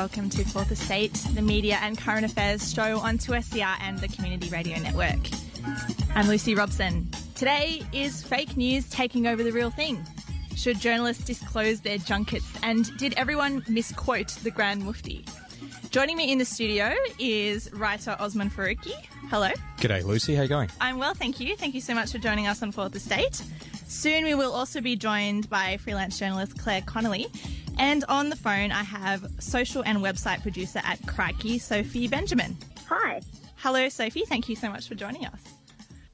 welcome to Fourth Estate, the media and current affairs show on 2SER and the Community Radio Network. I'm Lucy Robson. Today is fake news taking over the real thing. Should journalists disclose their junkets? And did everyone misquote the Grand Mufti? Joining me in the studio is writer Osman Faruqi. Hello. G'day, Lucy. How are you going? I'm well, thank you. Thank you so much for joining us on Fourth Estate. Soon we will also be joined by freelance journalist Claire Connolly. And on the phone, I have social and website producer at Crikey, Sophie Benjamin. Hi. Hello, Sophie. Thank you so much for joining us.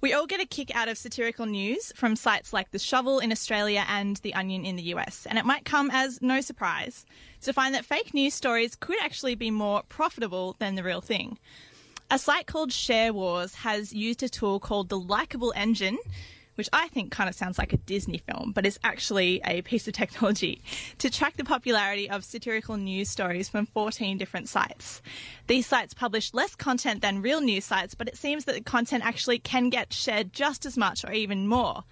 We all get a kick out of satirical news from sites like The Shovel in Australia and The Onion in the US, and it might come as no surprise to find that fake news stories could actually be more profitable than the real thing. A site called Share Wars has used a tool called the Likeable Engine which I think kind of sounds like a Disney film, but is actually a piece of technology to track the popularity of satirical news stories from 14 different sites. These sites publish less content than real news sites, but it seems that the content actually can get shared just as much or even more.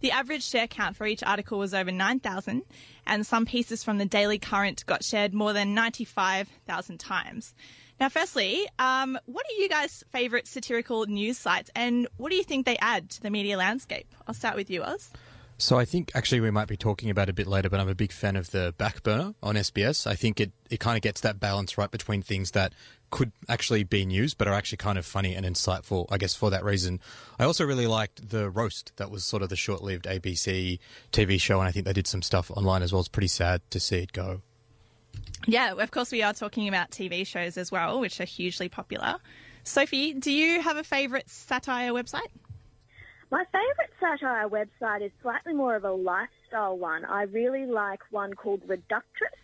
The average share count for each article was over 9,000, and some pieces from the Daily Current got shared more than 95,000 times. Now, firstly, um, what are you guys' favourite satirical news sites, and what do you think they add to the media landscape? I'll start with you, Oz. So I think actually we might be talking about a bit later, but I'm a big fan of the Backburner on SBS. I think it, it kind of gets that balance right between things that could actually be news, but are actually kind of funny and insightful, I guess, for that reason. I also really liked the Roast. That was sort of the short lived ABC TV show, and I think they did some stuff online as well. It's pretty sad to see it go. Yeah, of course, we are talking about TV shows as well, which are hugely popular. Sophie, do you have a favourite satire website? My favourite satire website is slightly more of a lifestyle one. I really like one called Reductress,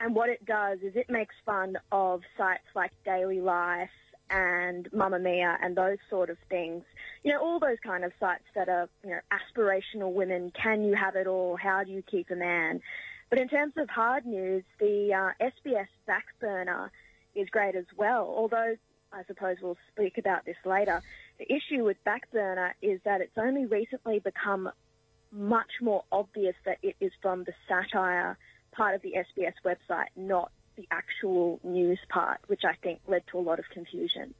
and what it does is it makes fun of sites like Daily Life and Mamamia and those sort of things. You know, all those kind of sites that are, you know, aspirational women. Can you have it all? How do you keep a man? But in terms of hard news, the uh, SBS Backburner is great as well. Although I suppose we'll speak about this later. The issue with Backburner is that it's only recently become much more obvious that it is from the satire part of the SBS website, not the actual news part, which I think led to a lot of confusion.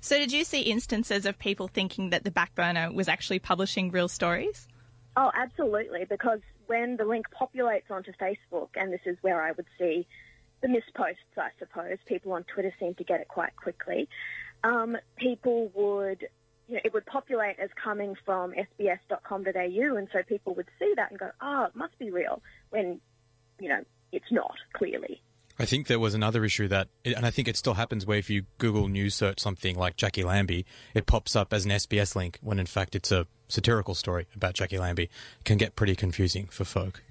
So, did you see instances of people thinking that the Backburner was actually publishing real stories? Oh, absolutely, because when the link populates onto Facebook, and this is where I would see the misposts, I suppose, people on Twitter seem to get it quite quickly. Um, people would, you know, it would populate as coming from sbs.com.au, and so people would see that and go, oh, it must be real, when, you know, it's not, clearly. I think there was another issue that, and I think it still happens where if you Google news search something like Jacqui Lambie, it pops up as an SBS link when in fact it's a satirical story about Jacqui Lambie. It can get pretty confusing for folk.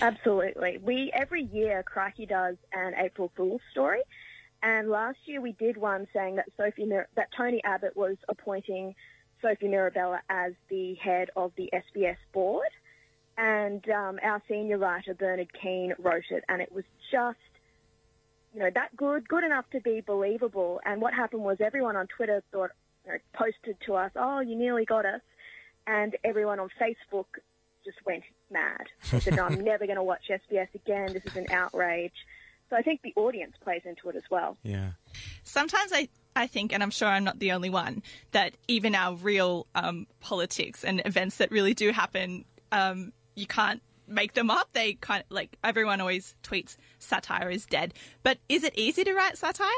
Absolutely. We every year Crikey does an April Fool's story, and last year we did one saying that Sophie Mir- that Tony Abbott was appointing Sophie Mirabella as the head of the SBS board, and um, our senior writer Bernard Keane wrote it, and it was just you know, that good, good enough to be believable. And what happened was everyone on Twitter thought, you know, posted to us, oh, you nearly got us. And everyone on Facebook just went mad. They said, no, I'm never going to watch SBS again. This is an outrage. So I think the audience plays into it as well. Yeah. Sometimes I, I think, and I'm sure I'm not the only one, that even our real um, politics and events that really do happen, um, you can't make them up. They kind of like everyone always tweets satire is dead. But is it easy to write satire?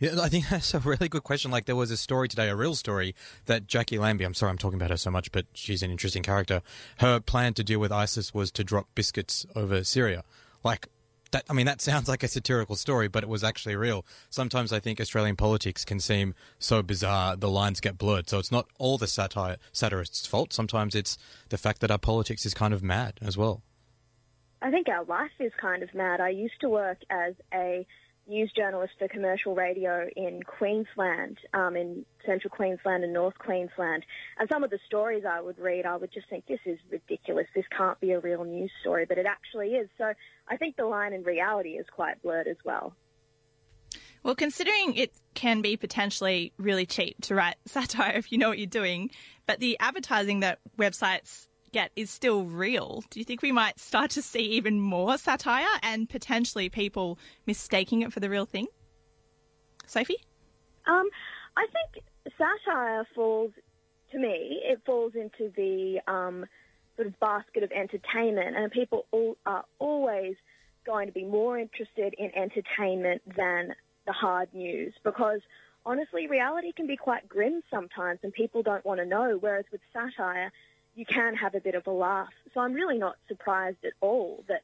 Yeah, I think that's a really good question. Like, there was a story today, a real story, that Jacqui Lambie, I'm sorry I'm talking about her so much, but she's an interesting character. Her plan to deal with ISIS was to drop biscuits over Syria. Like, that, I mean, that sounds like a satirical story, but it was actually real. Sometimes I think Australian politics can seem so bizarre, the lines get blurred. So it's not all the satire satirists' fault. Sometimes it's the fact that our politics is kind of mad as well. I think our life is kind of mad. I used to work as a news journalist for commercial radio in Queensland, um, in central Queensland and North Queensland. And some of the stories I would read, I would just think, this is ridiculous. This can't be a real news story, but it actually is. So I think the line in reality is quite blurred as well. Well, considering it can be potentially really cheap to write satire if you know what you're doing, but the advertising that websites get is still real, do you think we might start to see even more satire and potentially people mistaking it for the real thing? Sophie? Um, I think satire falls, to me, it falls into the um, sort of basket of entertainment, and people all, are always going to be more interested in entertainment than the hard news because honestly, reality can be quite grim sometimes and people don't want to know, whereas with satire, you can have a bit of a laugh. So I'm really not surprised at all that,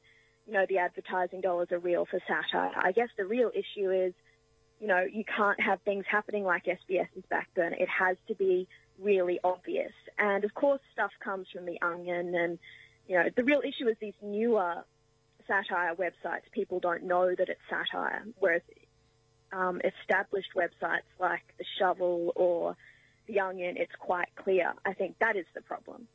you know, the advertising dollars are real for satire. I guess the real issue is, you know, you can't have things happening like SBS's Backburner. It has to be really obvious. And of course, stuff comes from The Onion and, you know, the real issue is these newer satire websites. People don't know that it's satire, whereas um, established websites like The Shovel or The Onion, it's quite clear. I think that is the problem.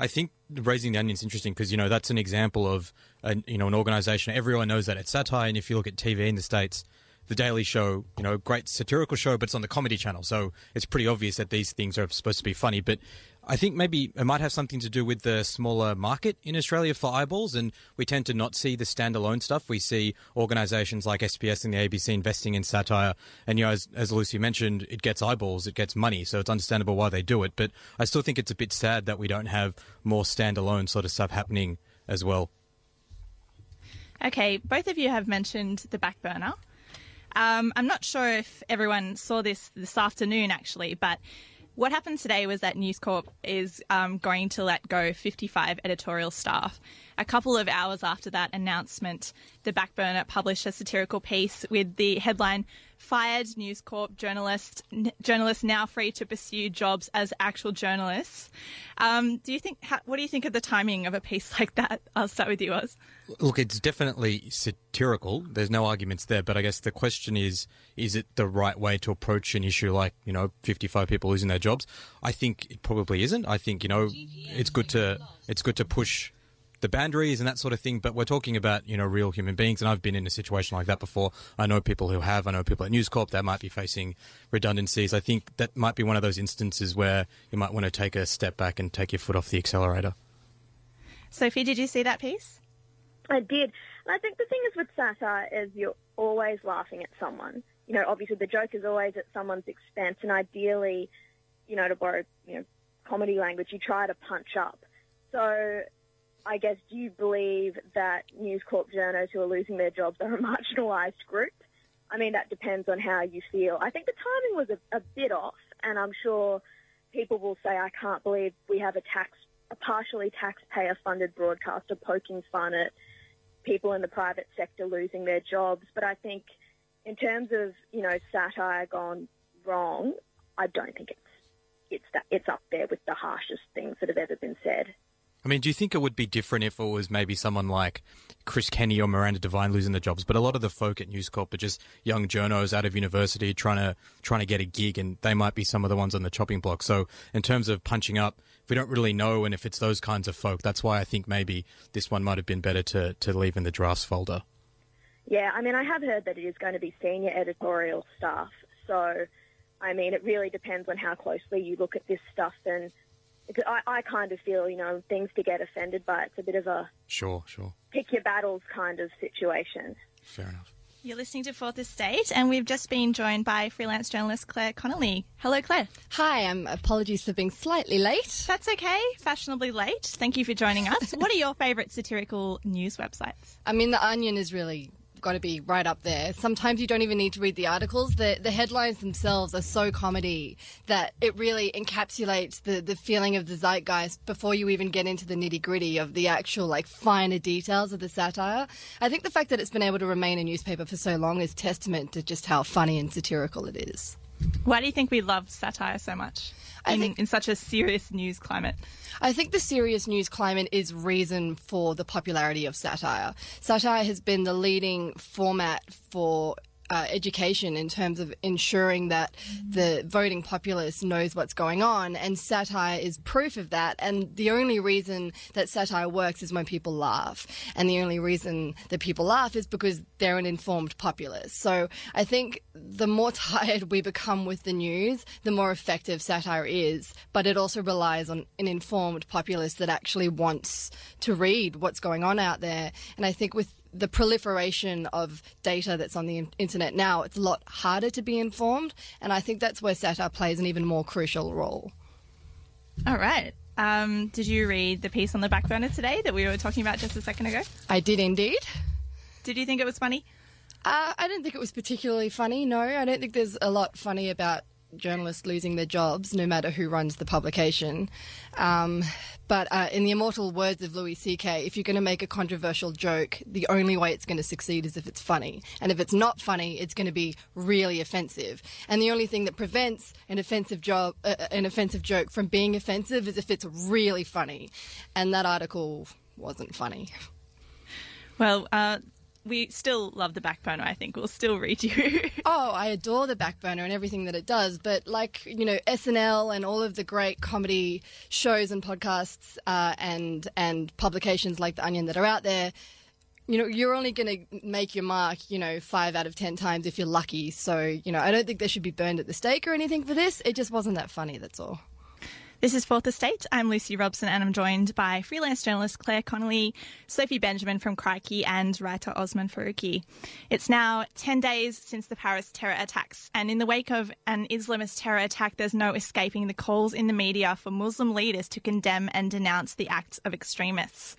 I think raising the onion is interesting because you know that's an example of a, you know an organization. Everyone knows that it's satire, and if you look at TV in the states, the Daily Show, you know, great satirical show, but it's on the comedy channel, so it's pretty obvious that these things are supposed to be funny. But I think maybe it might have something to do with the smaller market in Australia for eyeballs, and we tend to not see the standalone stuff. We see organisations like SBS and the ABC investing in satire, and you know, as, as Lucy mentioned, it gets eyeballs, it gets money, so it's understandable why they do it. But I still think it's a bit sad that we don't have more standalone sort of stuff happening as well. Okay, both of you have mentioned the Backburner. Um, I'm not sure if everyone saw this this afternoon, actually, but what happened today was that News Corp is um, going to let go 55 editorial staff. A couple of hours after that announcement, the Backburner published a satirical piece with the headline fired News Corp journalist journalists now free to pursue jobs as actual journalists. Um, do you think? How, what do you think of the timing of a piece like that? I'll start with you, Oz. Look, it's definitely satirical. There's no arguments there, but I guess the question is: Is it the right way to approach an issue like you know 55 people losing their jobs? I think it probably isn't. I think you know it's good to it's good to push the boundaries and that sort of thing. But we're talking about you know real human beings, and I've been in a situation like that before. I know people who have. I know people at News Corp that might be facing redundancies. I think that might be one of those instances where you might want to take a step back and take your foot off the accelerator. Sophie, did you see that piece? I did. And I think the thing is with satire is you're always laughing at someone. You know, obviously the joke is always at someone's expense, and ideally, you know, to borrow you know comedy language, you try to punch up. So I guess, do you believe that News Corp journalists who are losing their jobs are a marginalised group? I mean, that depends on how you feel. I think the timing was a, a bit off, and I'm sure people will say, I can't believe we have a tax, a partially taxpayer-funded broadcaster poking fun at people in the private sector losing their jobs. But I think, in terms of you know satire gone wrong, I don't think it's it's that it's up there with the harshest things that have ever been said. I mean, do you think it would be different if it was maybe someone like Chris Kenny or Miranda Devine losing their jobs? But a lot of the folk at News Corp are just young journos out of university trying to trying to get a gig, and they might be some of the ones on the chopping block. So, in terms of punching up, we don't really know, and if it's those kinds of folk, that's why I think maybe this one might have been better to to leave in the drafts folder. Yeah, I mean, I have heard that it is going to be senior editorial staff. So, I mean, it really depends on how closely you look at this stuff and I, I kind of feel, you know, things to get offended by. It's a bit of a sure, sure, pick your battles kind of situation. Fair enough. You're listening to Fourth Estate, and we've just been joined by freelance journalist Claire Connolly. Hello, Claire. Hi, um, apologies for being slightly late. That's okay, fashionably late. Thank you for joining us. what are your favourite satirical news websites? I mean, The Onion is really got to be right up there. Sometimes you don't even need to read the articles. The the headlines themselves are so comedy that it really encapsulates the, the feeling of the zeitgeist before you even get into the nitty gritty of the actual like finer details of the satire. I think the fact that it's been able to remain a newspaper for so long is testament to just how funny and satirical it is. Why do you think we love satire so much in, think, in such a serious news climate? I think the serious news climate is reason for the popularity of satire. Satire has been the leading format for uh, education in terms of ensuring that the voting populace knows what's going on, and satire is proof of that. And the only reason that satire works is when people laugh, and the only reason that people laugh is because they're an informed populace. So I think the more tired we become with the news, the more effective satire is. But it also relies on an informed populace that actually wants to read what's going on out there. And I think with the proliferation of data that's on the internet now, it's a lot harder to be informed. And I think that's where satire plays an even more crucial role. All right. Um, did you read the piece on the Backburner today that we were talking about just a second ago? I did indeed. Did you think it was funny? Uh, I didn't think it was particularly funny. No, I don't think there's a lot funny about journalists losing their jobs, no matter who runs the publication. Um, but uh, in the immortal words of Louis C.K., if you're going to make a controversial joke, the only way it's going to succeed is if it's funny. And if it's not funny, it's going to be really offensive. And the only thing that prevents an offensive job, uh, an offensive joke from being offensive is if it's really funny. And that article wasn't funny. Well, uh, we still love the Backburner, I think we'll still read you. oh, I adore the Backburner and everything that it does. But like you know, SNL and all of the great comedy shows and podcasts uh, and and publications like The Onion that are out there. You know, you're only going to make your mark, you know, five out of ten times if you're lucky. So, you know, I don't think they should be burned at the stake or anything for this. It just wasn't that funny, that's all. This is Fourth Estate. I'm Lucy Robson and I'm joined by freelance journalist Claire Connolly, Sophie Benjamin from Crikey, and writer Osman Faruqi. It's now 10 days since the Paris terror attacks, and in the wake of an Islamist terror attack, there's no escaping the calls in the media for Muslim leaders to condemn and denounce the acts of extremists.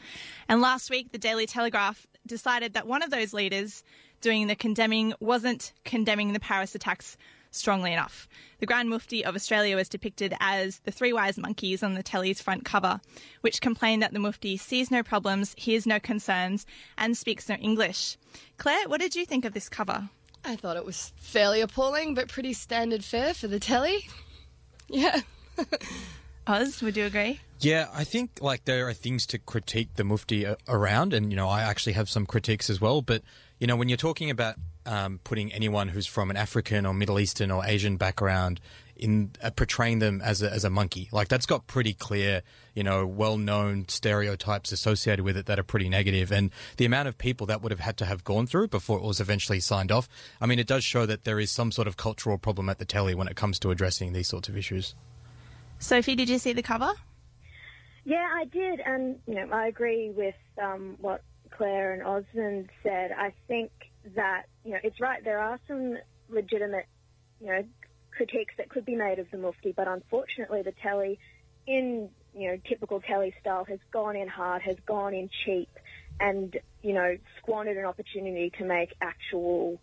And last week, the Daily Telegraph decided that one of those leaders doing the condemning wasn't condemning the Paris attacks strongly enough. The Grand Mufti of Australia was depicted as the three wise monkeys on the telly's front cover, which complained that the Mufti sees no problems, hears no concerns, and speaks no English. Claire, what did you think of this cover? I thought it was fairly appalling, but pretty standard fare for the telly. Yeah. Oz, would you agree? Yeah, I think like there are things to critique the Mufti around, and you know I actually have some critiques as well. But you know when you're talking about um, putting anyone who's from an African or Middle Eastern or Asian background in uh, portraying them as a, as a monkey. Like that's got pretty clear, you know, well-known stereotypes associated with it that are pretty negative. negative, and the amount of people that would have had to have gone through before it was eventually signed off. I mean, it does show that there is some sort of cultural problem at the telly when it comes to addressing these sorts of issues. Sophie, did you see the cover? Yeah, I did, and you know, I agree with um, what Claire and Osman said. I think that you know it's right. There are some legitimate, you know, critiques that could be made of the Mufti, but unfortunately, the telly, in you know typical telly style, has gone in hard, has gone in cheap, and you know squandered an opportunity to make actual,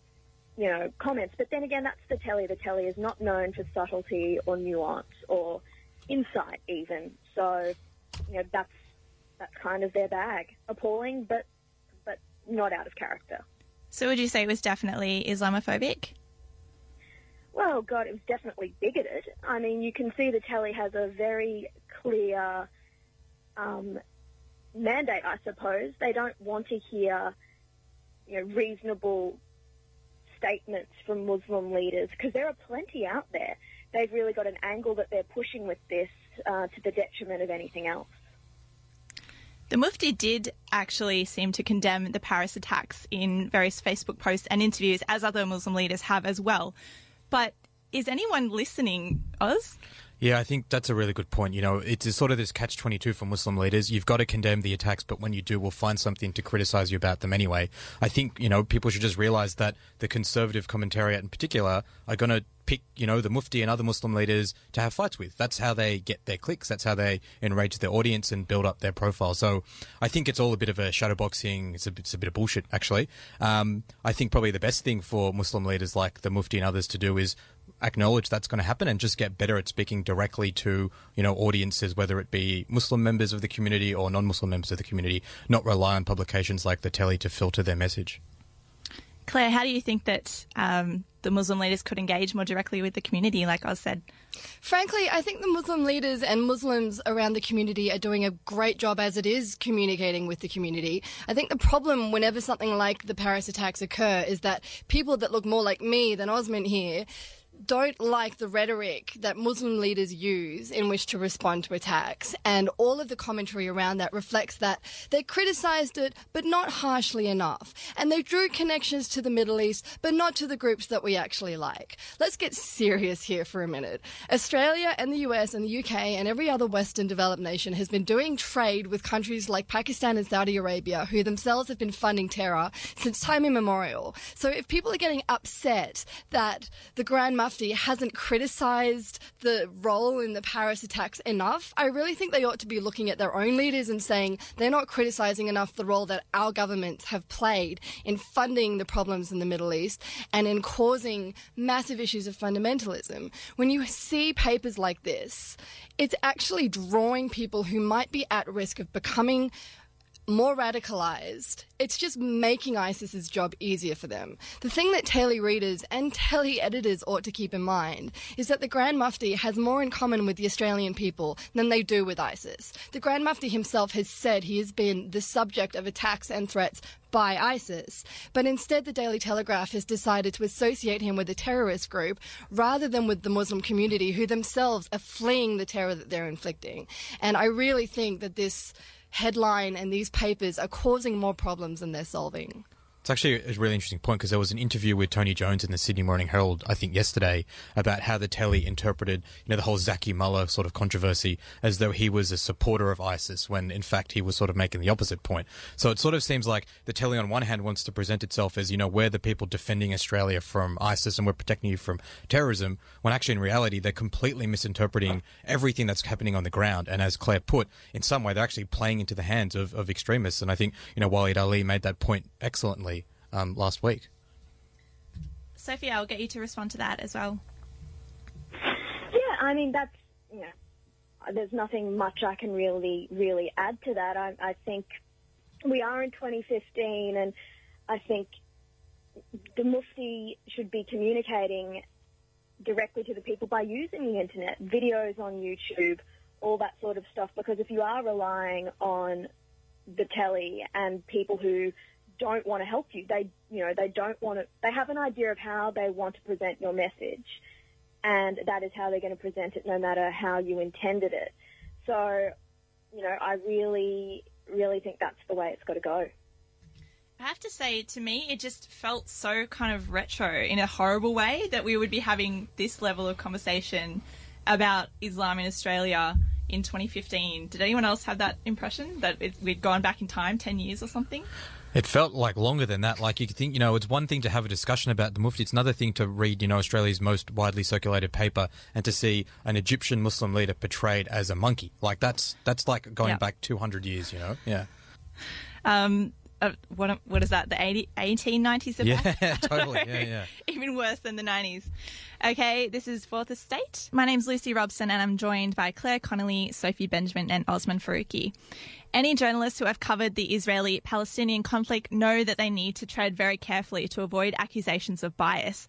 you know, comments. But then again, that's the telly. The telly is not known for subtlety or nuance or insight, even. So, you know, that's that's kind of their bag. Appalling, but not out of character. So would you say it was definitely Islamophobic? Well, God, it was definitely bigoted. I mean, you can see the telly has a very clear um, mandate, I suppose. They don't want to hear, you know, reasonable statements from Muslim leaders because there are plenty out there. They've really got an angle that they're pushing with this uh, to the detriment of anything else. The Mufti did actually seem to condemn the Paris attacks in various Facebook posts and interviews, as other Muslim leaders have as well. But is anyone listening, Oz? Yeah, I think that's a really good point. You know, it's sort of this catch 22 for Muslim leaders. You've got to condemn the attacks, but when you do, we'll find something to criticize you about them anyway. I think, you know, people should just realize that the conservative commentariat in particular are going to pick, you know, the Mufti and other Muslim leaders to have fights with. That's how they get their clicks. That's how they enrage their audience and build up their profile. So I think it's all a bit of a shadowboxing. It's a, it's a bit of bullshit, actually. Um, I think probably the best thing for Muslim leaders like the Mufti and others to do is acknowledge that's going to happen and just get better at speaking directly to you know audiences, whether it be Muslim members of the community or non-Muslim members of the community. Not rely on publications like the Telly to filter their message. Claire, how do you think that um, the Muslim leaders could engage more directly with the community, like Oz said. Frankly, I think the Muslim leaders and Muslims around the community are doing a great job as it is communicating with the community. I think the problem whenever something like the Paris attacks occur is that people that look more like me than Osman here don't like the rhetoric that Muslim leaders use in which to respond to attacks. And all of the commentary around that reflects that they criticized it, but not harshly enough. And they drew connections to the Middle East, but not to the groups that we actually like. Let's get serious here for a minute. Australia and the US and the UK and every other Western developed nation has been doing trade with countries like Pakistan and Saudi Arabia, who themselves have been funding terror since time immemorial. So if people are getting upset that the Grand hasn't criticised the role in the Paris attacks enough. I really think they ought to be looking at their own leaders and saying they're not criticising enough the role that our governments have played in funding the problems in the Middle East and in causing massive issues of fundamentalism. When you see papers like this, it's actually drawing people who might be at risk of becoming more radicalized. It's just making ISIS's job easier for them. The thing that tele readers and tele editors ought to keep in mind is that the Grand Mufti has more in common with the Australian people than they do with ISIS. The Grand Mufti himself has said he has been the subject of attacks and threats by ISIS, but instead the Daily Telegraph has decided to associate him with a terrorist group rather than with the Muslim community who themselves are fleeing the terror that they're inflicting. And I really think that this headline and these papers are causing more problems than they're solving. It's actually a really interesting point because there was an interview with Tony Jones in the Sydney Morning Herald, I think yesterday, about how the telly interpreted, you know, the whole Zaky Mallah sort of controversy as though he was a supporter of ISIS when in fact he was sort of making the opposite point. So it sort of seems like the telly on one hand wants to present itself as, you know, we're the people defending Australia from ISIS and we're protecting you from terrorism, when actually in reality they're completely misinterpreting everything that's happening on the ground. And as Claire put, in some way they're actually playing into the hands of, of extremists. And I think, you know, Waleed Aly made that point excellently um, last week. Sophie, I'll get you to respond to that as well. Yeah, I mean that's you know, there's nothing much I can really really add to that. I, I think we are in 2015, and I think the Mufti should be communicating directly to the people by using the internet, videos on YouTube, all that sort of stuff. Because if you are relying on the telly and people who don't want to help you. They, you know, they don't want to, they have an idea of how they want to present your message. And that is how they're going to present it no matter how you intended it. So, you know, I really, really think that's the way it's got to go. I have to say, to me, it just felt so kind of retro in a horrible way that we would be having this level of conversation about Islam in Australia in 2015. Did anyone else have that impression that we'd gone back in time 10 years or something? It felt like longer than that. Like you could think, you know, it's one thing to have a discussion about the Mufti. It's another thing to read, you know, Australia's most widely circulated paper and to see an Egyptian Muslim leader portrayed as a monkey. Like that's that's like going Yeah. back 200 years, you know? Yeah. Um, uh, what, what is that? The 80, 1890s? Yeah, totally. Yeah, yeah. Even worse than the 90s. Okay, this is Fourth Estate. My name's Lucy Robson, and I'm joined by Claire Connolly, Sophie Benjamin, and Osman Faruqi. Any journalists who have covered the Israeli Palestinian conflict know that they need to tread very carefully to avoid accusations of bias.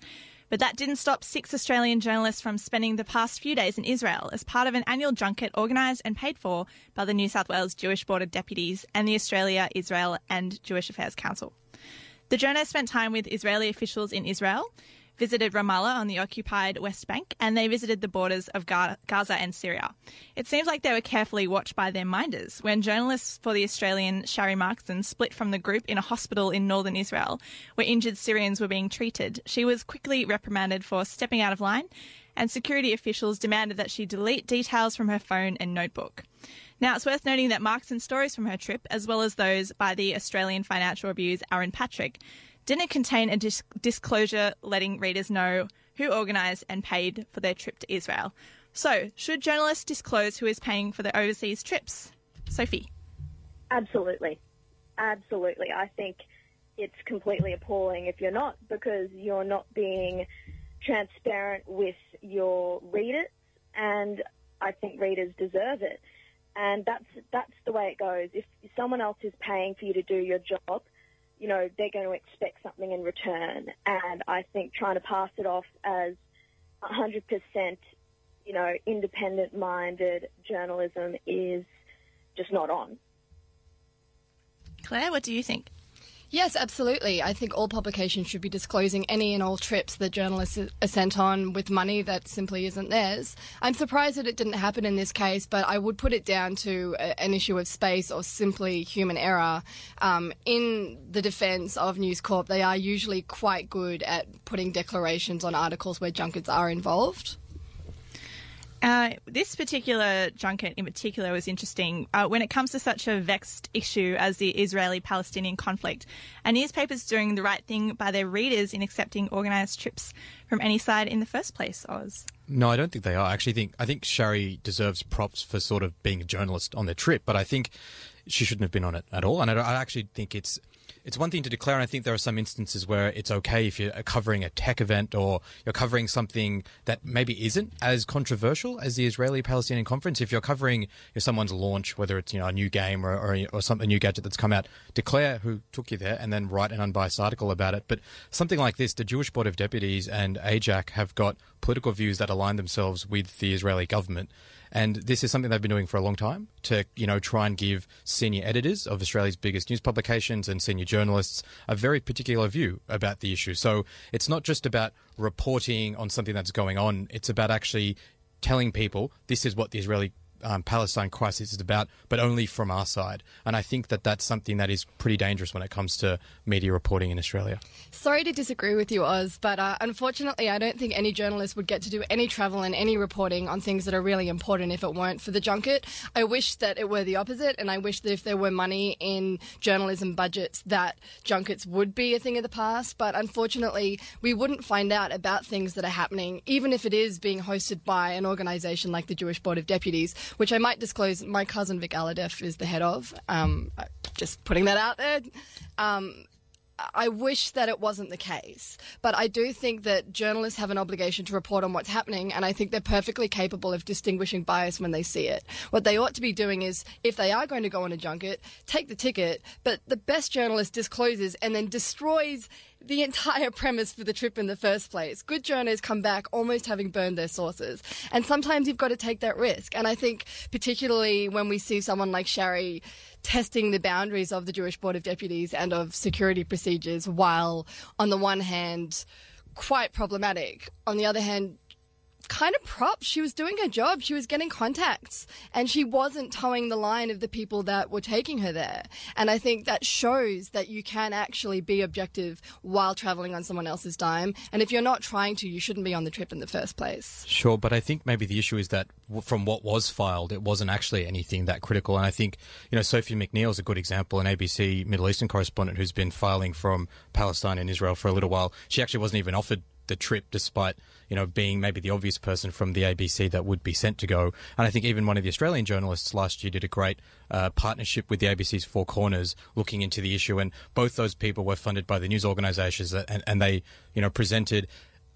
But that didn't stop six Australian journalists from spending the past few days in Israel as part of an annual junket organised and paid for by the New South Wales Jewish Board of Deputies and the Australia, Israel and Jewish Affairs Council. The journalists spent time with Israeli officials in Israel, visited Ramallah on the occupied West Bank, and they visited the borders of Gaza and Syria. It seems like they were carefully watched by their minders. When journalists for the Australian Shari Markson split from the group in a hospital in northern Israel, where injured Syrians were being treated, she was quickly reprimanded for stepping out of line, and security officials demanded that she delete details from her phone and notebook. Now, it's worth noting that Markson's stories from her trip, as well as those by the Australian Financial Review's Aaron Patrick, didn't contain a dis- disclosure letting readers know who organised and paid for their trip to Israel. So, should journalists disclose who is paying for their overseas trips? Sophie. Absolutely. Absolutely. I think it's completely appalling if you're not because you're not being transparent with your readers and I think readers deserve it. And that's that's the way it goes. If someone else is paying for you to do your job, you know, they're going to expect something in return. And I think trying to pass it off as 100%, you know, independent minded journalism is just not on. Claire, what do you think? Yes, absolutely. I think all publications should be disclosing any and all trips that journalists are sent on with money that simply isn't theirs. I'm surprised that it didn't happen in this case, but I would put it down to a, an issue of space or simply human error. Um, in the defence of News Corp, they are usually quite good at putting declarations on articles where junkets are involved. Uh, this particular junket in particular was interesting uh, when it comes to such a vexed issue as the Israeli Palestinian conflict. Are newspapers doing the right thing by their readers in accepting organised trips from any side in the first place, Oz? No, I don't think they are. I actually think I think Shari deserves props for sort of being a journalist on their trip, but I think she shouldn't have been on it at all. And I, I actually think it's it's one thing to declare, and I think there are some instances where it's okay if you're covering a tech event or you're covering something that maybe isn't as controversial as the Israeli-Palestinian conference. If you're covering know, someone's launch, whether it's you know a new game or or, or some, a new gadget that's come out, declare who took you there, and then write an unbiased article about it. But something like this, the Jewish Board of Deputies and AIJAC have got political views that align themselves with the Israeli government. And this is something they've been doing for a long time to, you know, try and give senior editors of Australia's biggest news publications and senior journalists a very particular view about the issue. So it's not just about reporting on something that's going on, it's about actually telling people this is what the Israeli um, Palestine crisis is about, but only from our side. And I think that that's something that is pretty dangerous when it comes to media reporting in Australia. Sorry to disagree with you, Oz, but uh, unfortunately, I don't think any journalist would get to do any travel and any reporting on things that are really important if it weren't for the junket. I wish that it were the opposite, and I wish that if there were money in journalism budgets, that junkets would be a thing of the past. But unfortunately, we wouldn't find out about things that are happening, even if it is being hosted by an organisation like the Jewish Board of Deputies which I might disclose my cousin Vic Alhadeff is the head of. Um, just putting that out there. Um, I wish that it wasn't the case, but I do think that journalists have an obligation to report on what's happening, and I think they're perfectly capable of distinguishing bias when they see it. What they ought to be doing is, if they are going to go on a junket, take the ticket, but the best journalist discloses and then destroys the entire premise for the trip in the first place. Good journalists come back almost having burned their sources. And sometimes you've got to take that risk. And I think, particularly when we see someone like Shari testing the boundaries of the Jewish Board of Deputies and of security procedures, while on the one hand, quite problematic, on the other hand, kind of props. She was doing her job. She was getting contacts and she wasn't towing the line of the people that were taking her there. And I think that shows that you can actually be objective while traveling on someone else's dime. And if you're not trying to, you shouldn't be on the trip in the first place. Sure, but I think maybe the issue is that from what was filed, it wasn't actually anything that critical. And I think, you know, Sophie McNeill is a good example, an ABC Middle Eastern correspondent who's been filing from Palestine and Israel for a little while. She actually wasn't even offered the trip, despite you know being maybe the obvious person from the ABC that would be sent to go. And I think even one of the Australian journalists last year did a great uh, partnership with the ABC's Four Corners, looking into the issue. And both those people were funded by the news organisations, and, and they you know presented,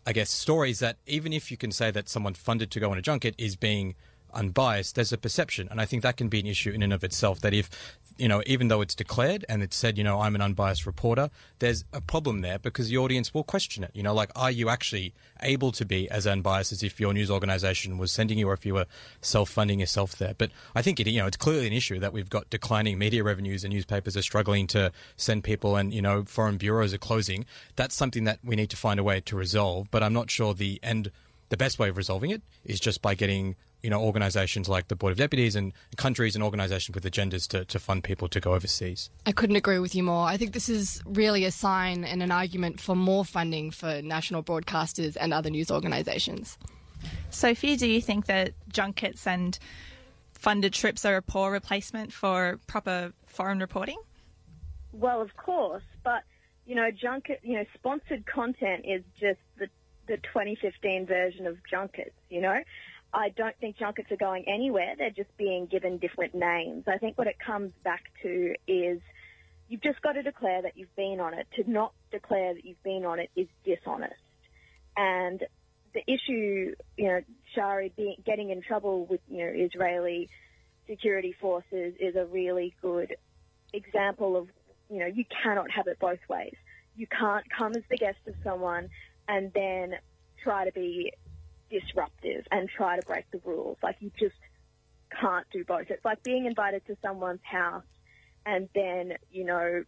I guess, stories that even if you can say that someone funded to go on a junket is being unbiased, there's a perception. And I think that can be an issue in and of itself that if you know, even though it's declared and it's said, you know, I'm an unbiased reporter, there's a problem there because the audience will question it. You know, like, are you actually able to be as unbiased as if your news organization was sending you or if you were self funding yourself there? But I think it, you know, it's clearly an issue that we've got declining media revenues and newspapers are struggling to send people and, you know, foreign bureaus are closing. That's something that we need to find a way to resolve. But I'm not sure the end, the best way of resolving it is just by getting you know, organisations like the Board of Deputies and countries and organisations with agendas to, to fund people to go overseas. I couldn't agree with you more. I think this is really a sign and an argument for more funding for national broadcasters and other news organisations. Sophie, do you think that junkets and funded trips are a poor replacement for proper foreign reporting? Well, of course, but you know, junket, you know, sponsored content is just the the 2015 version of junkets. You know, I don't think junkets are going anywhere. They're just being given different names. I think what it comes back to is you've just got to declare that you've been on it. To not declare that you've been on it is dishonest. And the issue, you know, Shari being, getting in trouble with, you know, Israeli security forces is a really good example of you know, you cannot have it both ways. You can't come as the guest of someone and then try to be disruptive and try to break the rules. Like you just can't do both. It's like being invited to someone's house and then, you know,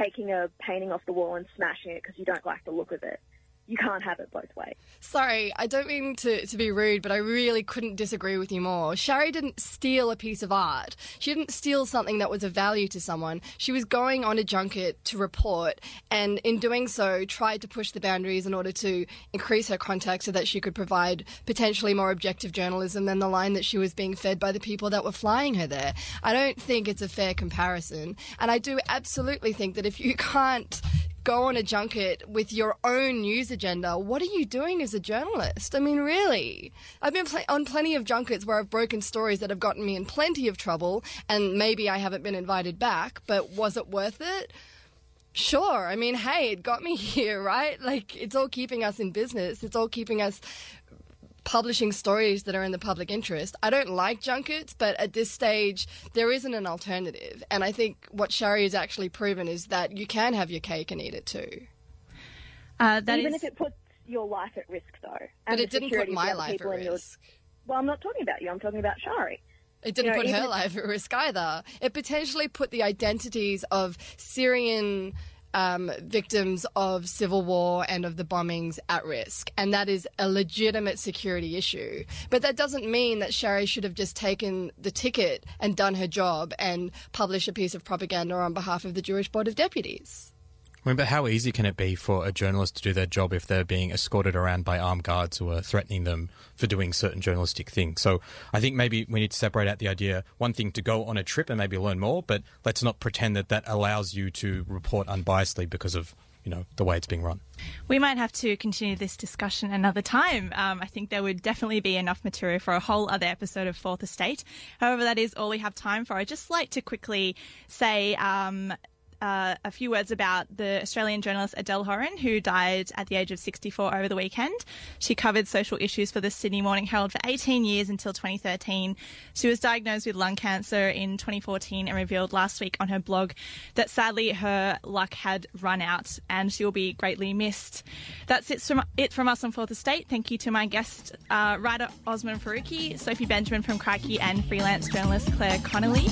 taking a painting off the wall and smashing it because you don't like the look of it you can't have it both ways. Sorry, I don't mean to, to be rude, but I really couldn't disagree with you more. Shari didn't steal a piece of art. She didn't steal something that was of value to someone. She was going on a junket to report, and in doing so, tried to push the boundaries in order to increase her contacts so that she could provide potentially more objective journalism than the line that she was being fed by the people that were flying her there. I don't think it's a fair comparison, and I do absolutely think that if you can't go on a junket with your own news agenda, what are you doing as a journalist? I mean, really? I've been pl- on plenty of junkets where I've broken stories that have gotten me in plenty of trouble, and maybe I haven't been invited back, but was it worth it? Sure. I mean, hey, it got me here, right? Like, it's all keeping us in business. It's all keeping us publishing stories that are in the public interest. I don't like junkets, but at this stage, there isn't an alternative. And I think what Shari has actually proven is that you can have your cake and eat it too. Uh, Even is... if it puts your life at risk, though. but it didn't put my life at risk. Your... Well, I'm not talking about you. I'm talking about Shari. It didn't you know, put her life at risk either. It potentially put the identities of Syrian um, victims of civil war and of the bombings at risk. And that is a legitimate security issue. But that doesn't mean that Shari should have just taken the ticket and done her job and published a piece of propaganda on behalf of the Jewish Board of Deputies. I mean, but how easy can it be for a journalist to do their job if they're being escorted around by armed guards who are threatening them for doing certain journalistic things? So I think maybe we need to separate out the idea one thing to go on a trip and maybe learn more, but let's not pretend that that allows you to report unbiasedly because of you know the way it's being run. We might have to continue this discussion another time. Um, I think there would definitely be enough material for a whole other episode of Fourth Estate. However, that is all we have time for. I'd just like to quickly say. Um, uh, a few words about the Australian journalist Adele Horin, who died at the age of 64 over the weekend. She covered social issues for the Sydney Morning Herald for 18 years until 2013. She was diagnosed with lung cancer in 2014 and revealed last week on her blog that sadly her luck had run out and she will be greatly missed. That's it from, it from us on Fourth Estate. Thank you to my guest, uh, writer Osman Faruqi, Sophie Benjamin from Crikey, and freelance journalist Claire Connolly.